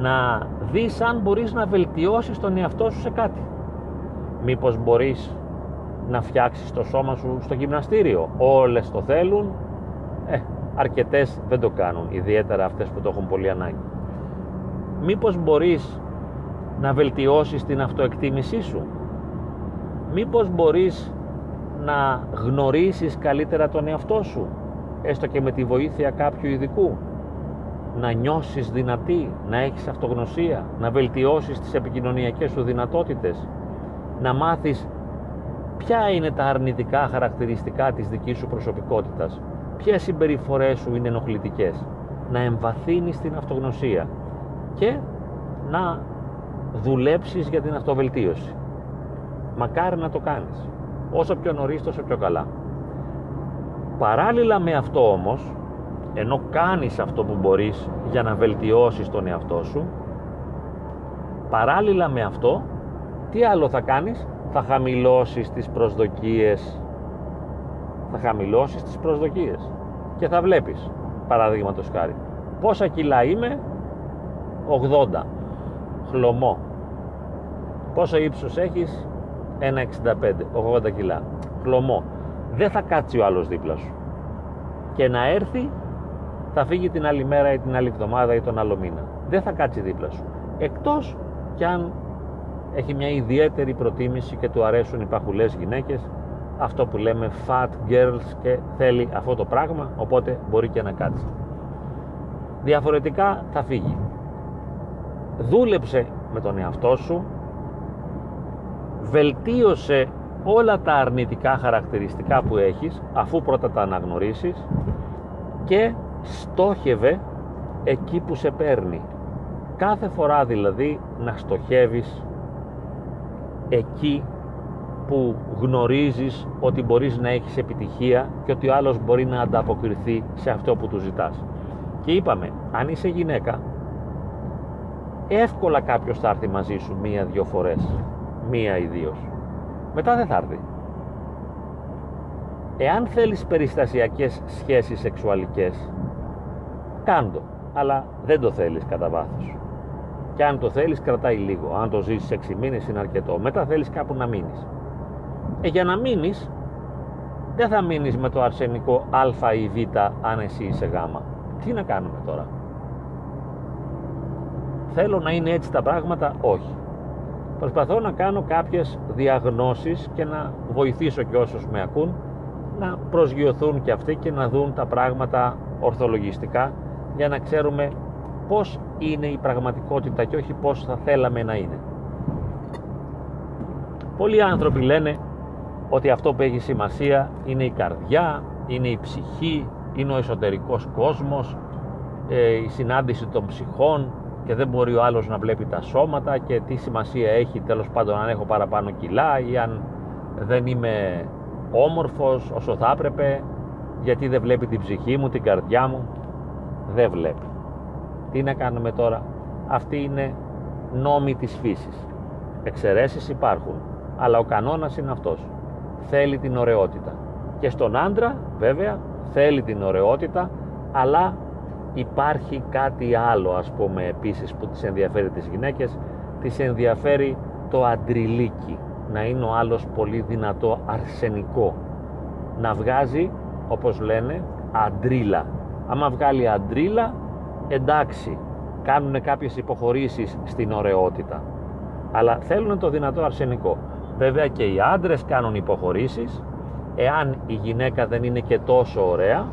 να δεις αν μπορείς να βελτιώσεις τον εαυτό σου σε κάτι Μήπως μπορείς να φτιάξεις το σώμα σου στο γυμναστήριο. Όλες το θέλουν, ε, αρκετές δεν το κάνουν, ιδιαίτερα αυτές που το έχουν πολύ ανάγκη. Μήπως μπορείς να βελτιώσεις την αυτοεκτίμησή σου; Μήπως μπορείς να γνωρίσεις καλύτερα τον εαυτό σου, έστω και με τη βοήθεια κάποιου ειδικού; Να νιώσεις δυνατή, να έχεις αυτογνωσία, να βελτιώσεις τις επικοινωνιακές σου δυνατότητες, να μάθεις ποια είναι τα αρνητικά χαρακτηριστικά της δικής σου προσωπικότητας, ποιες συμπεριφορές σου είναι ενοχλητικές, να εμβαθύνεις την αυτογνωσία και να δουλέψεις για την αυτοβελτίωση. Μακάρι να το κάνεις. Όσο πιο νωρίς τόσο πιο καλά. Παράλληλα με αυτό όμως, ενώ κάνεις αυτό που μπορείς για να βελτιώσεις τον εαυτό σου, παράλληλα με αυτό, τι άλλο θα κάνεις, θα χαμηλώσεις τις προσδοκίες θα χαμηλώσεις τις προσδοκίες. Και θα βλέπεις παραδείγματος χάρη πόσα κιλά είμαι 80 χλωμό. Πόσο ύψος έχεις 1,65 80 κιλά. Χλωμό. Δεν θα κάτσει ο άλλος δίπλα σου. Και να έρθει θα φύγει την άλλη μέρα ή την άλλη εβδομάδα ή τον άλλο μήνα. Δεν θα κάτσει δίπλα σου. Εκτός κι αν έχει μια ιδιαίτερη προτίμηση και του αρέσουν οι παχουλές γυναίκες αυτό που λέμε fat girls και θέλει αυτό το πράγμα οπότε μπορεί και να κάτσει. Διαφορετικά θα φύγει. Δούλεψε με τον εαυτό σου βελτίωσε όλα τα αρνητικά χαρακτηριστικά που έχεις αφού πρώτα τα αναγνωρίσεις και στόχευε εκεί που σε παίρνει. Κάθε φορά δηλαδή να στοχεύεις εκεί που γνωρίζεις ότι μπορείς να έχεις επιτυχία και ότι ο άλλος μπορεί να ανταποκριθεί σε αυτό που του ζητάς. Και είπαμε, αν είσαι γυναίκα, εύκολα κάποιος θα έρθει μαζί σου μία-δυο φορές, μία ή δύο. Μετά δεν θα έρθει. Εάν θέλεις περιστασιακές σχέσεις σεξουαλικές, κάντο, αλλά δεν το θέλεις κατά βάθος. Και αν το θέλεις κρατάει λίγο. Αν το ζήσεις 6 μήνες είναι αρκετό. Μετά θέλεις κάπου να μείνεις. Ε, για να μείνεις δεν θα μείνεις με το αρσενικό α ή β αν εσύ είσαι γ. Τι να κάνουμε τώρα; Θέλω να είναι έτσι τα πράγματα, όχι. Προσπαθώ να κάνω κάποιες διαγνώσεις και να βοηθήσω και όσους με ακούν να προσγειωθούν και αυτοί και να δουν τα πράγματα ορθολογιστικά για να ξέρουμε πώς είναι η πραγματικότητα και όχι πώς θα θέλαμε να είναι. Πολλοί άνθρωποι λένε ότι αυτό που έχει σημασία είναι η καρδιά, είναι η ψυχή, είναι ο εσωτερικός κόσμος, ε, η συνάντηση των ψυχών και δεν μπορεί ο άλλος να βλέπει τα σώματα και τι σημασία έχει τέλος πάντων αν έχω παραπάνω κιλά ή αν δεν είμαι όμορφος όσο θα έπρεπε γιατί δεν βλέπει την ψυχή μου, την καρδιά μου. Δεν βλέπει. Τι να κάνουμε τώρα; Αυτή είναι νόμοι της φύσης. Εξαιρέσεις υπάρχουν αλλά ο κανόνας είναι αυτός θέλει την ωραιότητα. Και στον άντρα βέβαια θέλει την ωραιότητα αλλά υπάρχει κάτι άλλο ας πούμε επίσης που τις ενδιαφέρει τις γυναίκες. Τις ενδιαφέρει το αντριλίκι να είναι ο άλλος πολύ δυνατό αρσενικό. Να βγάζει όπως λένε αντρίλα. Άμα βγάλει αντρίλα εντάξει κάνουν κάποιες υποχωρήσεις στην ωραιότητα. Αλλά θέλουν το δυνατό αρσενικό βέβαια και οι άντρες κάνουν υποχωρήσεις εάν η γυναίκα δεν είναι και τόσο ωραία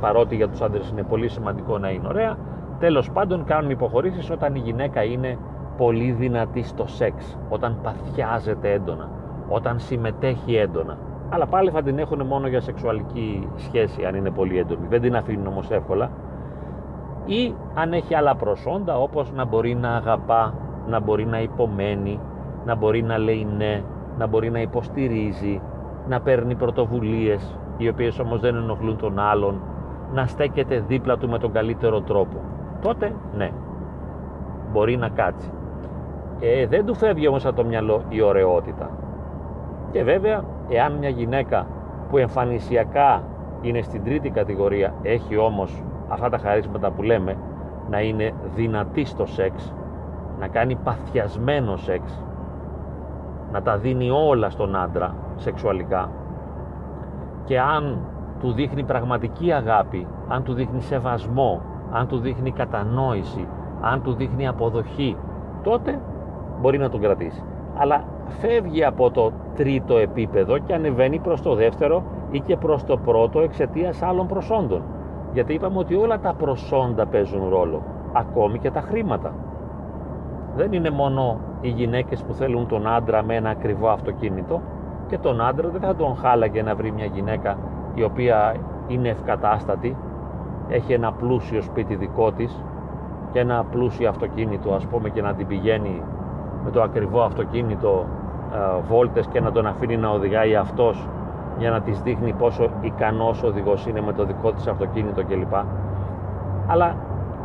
παρότι για τους άντρες είναι πολύ σημαντικό να είναι ωραία τέλος πάντων κάνουν υποχωρήσεις όταν η γυναίκα είναι πολύ δυνατή στο σεξ όταν παθιάζεται έντονα όταν συμμετέχει έντονα. Αλλά πάλι θα την έχουν μόνο για σεξουαλική σχέση αν είναι πολύ έντονη. Δεν την αφήνουν όμως εύκολα. Ή αν έχει άλλα προσόντα όπως να μπορεί να αγαπά, να μπορεί να υπομένει, να μπορεί να λέει ναι, να μπορεί να υποστηρίζει, να παίρνει πρωτοβουλίες οι οποίες όμως δεν ενοχλούν τον άλλον, να στέκεται δίπλα του με τον καλύτερο τρόπο. Τότε ναι, μπορεί να κάτσει. Ε, δεν του φεύγει όμως από το μυαλό η ωραιότητα. Και βέβαια, εάν μια γυναίκα που εμφανισιακά είναι στην τρίτη κατηγορία, έχει όμως αυτά τα χαρίσματα που λέμε να είναι δυνατή στο σεξ, να κάνει παθιασμένο σεξ, να τα δίνει όλα στον άντρα σεξουαλικά και αν του δείχνει πραγματική αγάπη, αν του δείχνει σεβασμό, αν του δείχνει κατανόηση, αν του δείχνει αποδοχή, τότε μπορεί να τον κρατήσει. Αλλά φεύγει από το τρίτο επίπεδο και ανεβαίνει προς το δεύτερο ή και προς το πρώτο εξαιτίας άλλων προσόντων. Γιατί είπαμε ότι όλα τα προσόντα παίζουν ρόλο, ακόμη και τα χρήματα. Δεν είναι μόνο οι γυναίκες που θέλουν τον άντρα με ένα ακριβό αυτοκίνητο και τον άντρα δεν θα τον χάλαγε να βρει μια γυναίκα η οποία είναι ευκατάστατη, έχει ένα πλούσιο σπίτι δικό της και ένα πλούσιο αυτοκίνητο ας πούμε και να την πηγαίνει με το ακριβό αυτοκίνητο ε, βόλτες και να τον αφήνει να οδηγάει αυτός για να της δείχνει πόσο ικανός οδηγός είναι με το δικό της αυτοκίνητο κλπ. Αλλά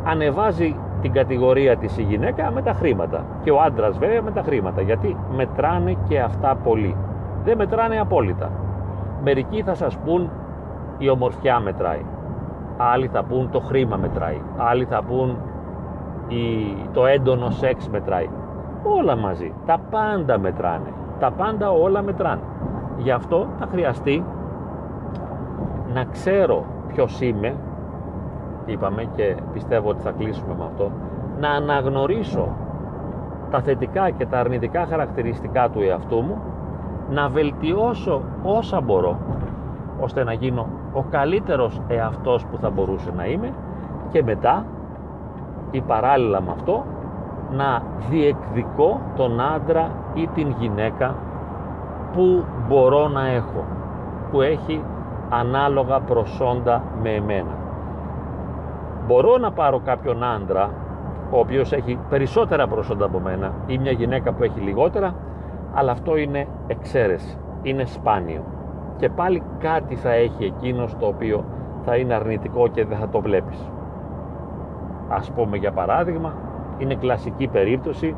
ανεβάζει την κατηγορία της η γυναίκα με τα χρήματα. Και ο άντρας βέβαια με τα χρήματα γιατί μετράνε και αυτά πολύ. Δεν μετράνε απόλυτα. Μερικοί θα σας πούν η ομορφιά μετράει άλλοι θα πούν το χρήμα μετράει άλλοι θα πούν η, το έντονο σεξ μετράει όλα μαζί. Τα πάντα μετράνε. Τα πάντα όλα μετράνε. Γι' αυτό θα χρειαστεί να ξέρω ποιος είμαι είπαμε και πιστεύω ότι θα κλείσουμε με αυτό να αναγνωρίσω τα θετικά και τα αρνητικά χαρακτηριστικά του εαυτού μου να βελτιώσω όσα μπορώ ώστε να γίνω ο καλύτερος εαυτός που θα μπορούσε να είμαι και μετά ή παράλληλα με αυτό να διεκδικώ τον άντρα ή την γυναίκα που μπορώ να έχω που έχει ανάλογα προσόντα με εμένα μπορώ να πάρω κάποιον άντρα ο οποίος έχει περισσότερα προσόντα από μένα ή μια γυναίκα που έχει λιγότερα αλλά αυτό είναι εξαίρεση, είναι σπάνιο. Και πάλι κάτι θα έχει εκείνος το οποίο θα είναι αρνητικό και δεν θα το βλέπεις. Ας πούμε για παράδειγμα είναι κλασική περίπτωση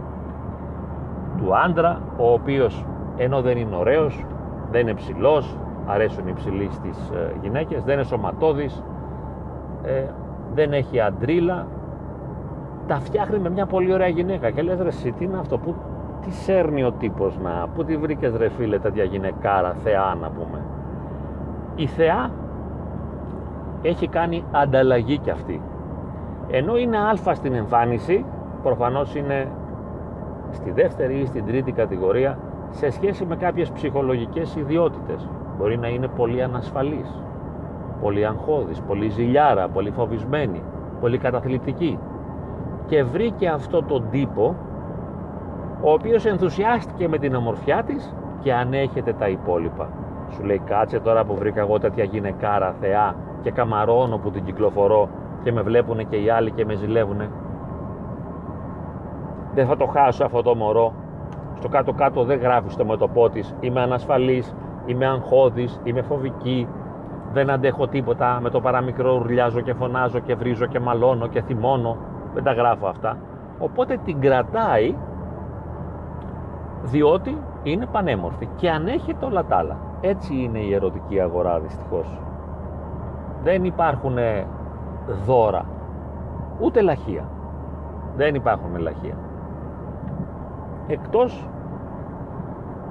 του άντρα ο οποίος ενώ δεν είναι ωραίος δεν είναι ψηλός αρέσουν οι ψηλοί στις ε, γυναίκες δεν είναι σωματώδης ε, δεν έχει αντρίλα. Τα φτιάχνει με μια πολύ ωραία γυναίκα και λες ρε εσύ τι είναι αυτό που τι σέρνει ο τύπος να πού τη βρήκες ρε φίλε τέτοια γυναικάρα θεά να πούμε η θεά έχει κάνει ανταλλαγή κι αυτή. Ενώ είναι α στην εμφάνιση προφανώς είναι στη δεύτερη ή στην τρίτη κατηγορία σε σχέση με κάποιες ψυχολογικές ιδιότητες. Μπορεί να είναι πολύ ανασφαλής πολύ αγχώδης, πολύ ζηλιάρα, πολύ φοβισμένη, πολύ καταθλιπτική και βρήκε αυτό τον τύπο ο οποίος ενθουσιάστηκε με την ομορφιά της και ανέχεται τα υπόλοιπα. Σου λέει κάτσε τώρα που βρήκα εγώ τέτοια γυναικάρα θεά και καμαρώνω που την κυκλοφορώ και με βλέπουνε και οι άλλοι και με ζηλεύουνε. Δεν θα το χάσω αυτό το μωρό. Στο κάτω κάτω δεν γράφεις στο μετωπό της. Είμαι ανασφαλής, είμαι αγχώδης, είμαι φοβική, δεν αντέχω τίποτα, με το παραμικρό ουρλιάζω και φωνάζω και βρίζω και μαλώνω και θυμώνω, δεν τα γράφω αυτά. Οπότε την κρατάει διότι είναι πανέμορφη και ανέχεται όλα τα άλλα. Έτσι είναι η ερωτική αγορά δυστυχώς. Δεν υπάρχουν δώρα, ούτε λαχεία. Δεν υπάρχουν λαχεία. Εκτός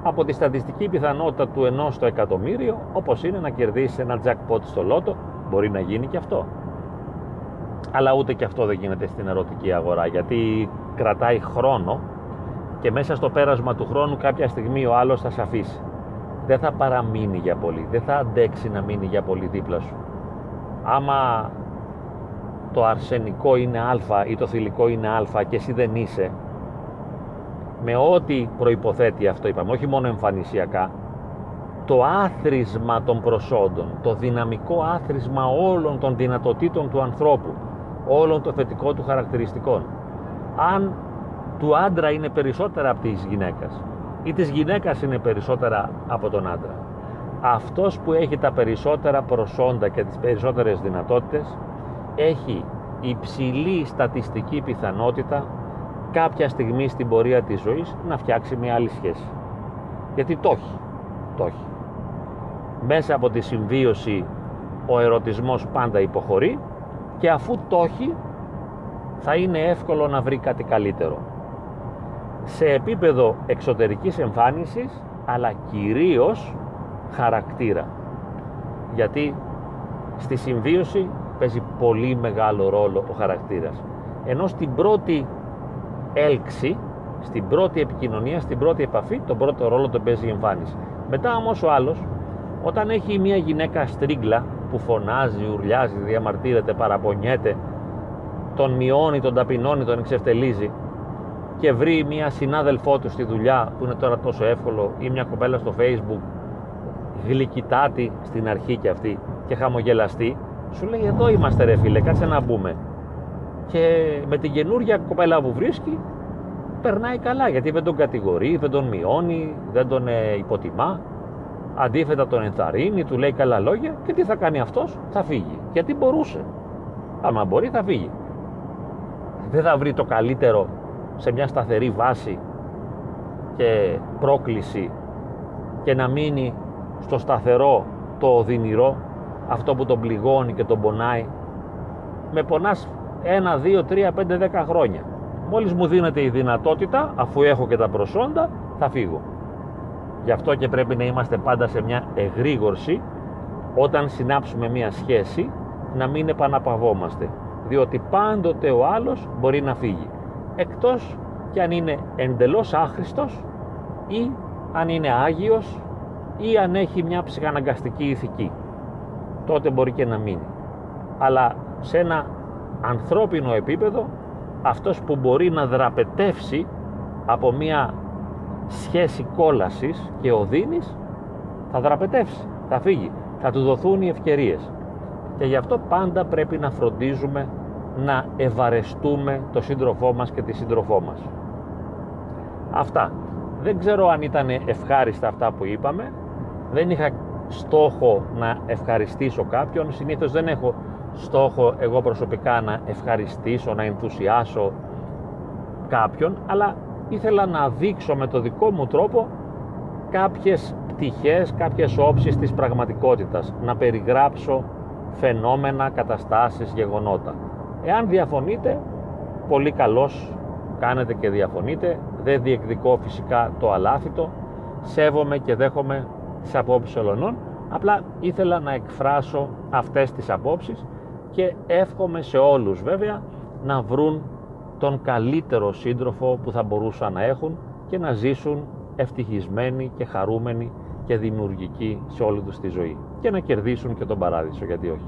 από τη στατιστική πιθανότητα του ενός στο εκατομμύριο όπως είναι να κερδίσει ένα jackpot στο λότο μπορεί να γίνει και αυτό. Αλλά ούτε και αυτό δεν γίνεται στην ερωτική αγορά γιατί κρατάει χρόνο και μέσα στο πέρασμα του χρόνου κάποια στιγμή ο άλλος θα σε αφήσει. Δεν θα παραμείνει για πολύ δεν θα αντέξει να μείνει για πολύ δίπλα σου. Άμα το αρσενικό είναι α ή το θηλυκό είναι α και εσύ δεν είσαι με ό,τι προϋποθέτει αυτό είπαμε, όχι μόνο εμφανισιακά, το άθροισμα των προσόντων, το δυναμικό άθροισμα όλων των δυνατοτήτων του ανθρώπου, όλων των θετικών του χαρακτηριστικών. Αν του άντρα είναι περισσότερα από της γυναίκας ή της γυναίκας είναι περισσότερα από τον άντρα, αυτός που έχει τα περισσότερα προσόντα και τις περισσότερες δυνατότητες έχει υψηλή στατιστική πιθανότητα κάποια στιγμή στην πορεία της ζωής να φτιάξει μια άλλη σχέση. Γιατί το έχει. Το έχει. Μέσα από τη συμβίωση ο ερωτισμός πάντα υποχωρεί και αφού το έχει θα είναι εύκολο να βρει κάτι καλύτερο. σε επίπεδο εξωτερικής εμφάνισης αλλά κυρίως χαρακτήρα γιατί στη συμβίωση παίζει πολύ μεγάλο ρόλο ο χαρακτήρας ενώ στην πρώτη έλξη στην πρώτη επικοινωνία, στην πρώτη επαφή τον πρώτο ρόλο τον παίζει η εμφάνιση. Μετά όμως ο άλλος όταν έχει μια γυναίκα στρίγκλα που φωνάζει, ουρλιάζει, διαμαρτύρεται, παραπονιέται τον μειώνει, τον ταπεινώνει, τον εξευτελίζει και βρει μια συνάδελφό του στη δουλειά που είναι τώρα τόσο εύκολο ή μια κοπέλα στο facebook γλυκητάτη στην αρχή και αυτή και χαμογελαστή σου λέει εδώ είμαστε ρε φίλε κάτσε να μπούμε και με την καινούργια κοπέλα που βρίσκει περνάει καλά γιατί δεν τον κατηγορεί, δεν τον μειώνει, δεν τον ε, υποτιμά. Αντίθετα τον ενθαρρύνει, του λέει καλά λόγια και τι θα κάνει αυτός, θα φύγει. Γιατί μπορούσε. Άμα μπορεί θα φύγει. Δεν θα βρει το καλύτερο σε μια σταθερή βάση και πρόκληση και να μείνει στο σταθερό το οδυνηρό αυτό που τον πληγώνει και τον πονάει. Με πονάς ένα, δύο, τρία, πέντε, δέκα χρόνια. Μόλις μου δίνεται η δυνατότητα αφού έχω και τα προσόντα θα φύγω. Γι' αυτό και πρέπει να είμαστε πάντα σε μια εγρήγορση όταν συνάψουμε μια σχέση να μην επαναπαυόμαστε. Διότι πάντοτε ο άλλος μπορεί να φύγει. Εκτός και αν είναι εντελώς άχρηστος ή αν είναι Άγιος ή αν έχει μια ψυχαναγκαστική ηθική. Τότε μπορεί και να μείνει. Αλλά σε ένα ανθρώπινο επίπεδο αυτός που μπορεί να δραπετεύσει από μια σχέση κόλασης και οδύνης θα δραπετεύσει, θα φύγει, θα του δοθούν οι ευκαιρίες και γι' αυτό πάντα πρέπει να φροντίζουμε να ευαρεστούμε το σύντροφό μας και τη σύντροφό μας. Αυτά. Δεν ξέρω αν ήταν ευχάριστα αυτά που είπαμε. Δεν είχα στόχο να ευχαριστήσω κάποιον. Συνήθως δεν έχω στόχο εγώ προσωπικά να ευχαριστήσω, να ενθουσιάσω κάποιον, αλλά ήθελα να δείξω με το δικό μου τρόπο κάποιες πτυχές, κάποιες όψεις της πραγματικότητας, να περιγράψω φαινόμενα, καταστάσεις, γεγονότα. Εάν διαφωνείτε, πολύ καλώς κάνετε και διαφωνείτε. Δεν διεκδικώ φυσικά το αλάθητο. Σέβομαι και δέχομαι τις απόψεις ολονών. Απλά ήθελα να εκφράσω αυτές τις απόψεις και εύχομαι σε όλους βέβαια να βρουν τον καλύτερο σύντροφο που θα μπορούσαν να έχουν και να ζήσουν ευτυχισμένοι και χαρούμενοι και δημιουργικοί σε όλη τους τη ζωή και να κερδίσουν και τον παράδεισο γιατί όχι.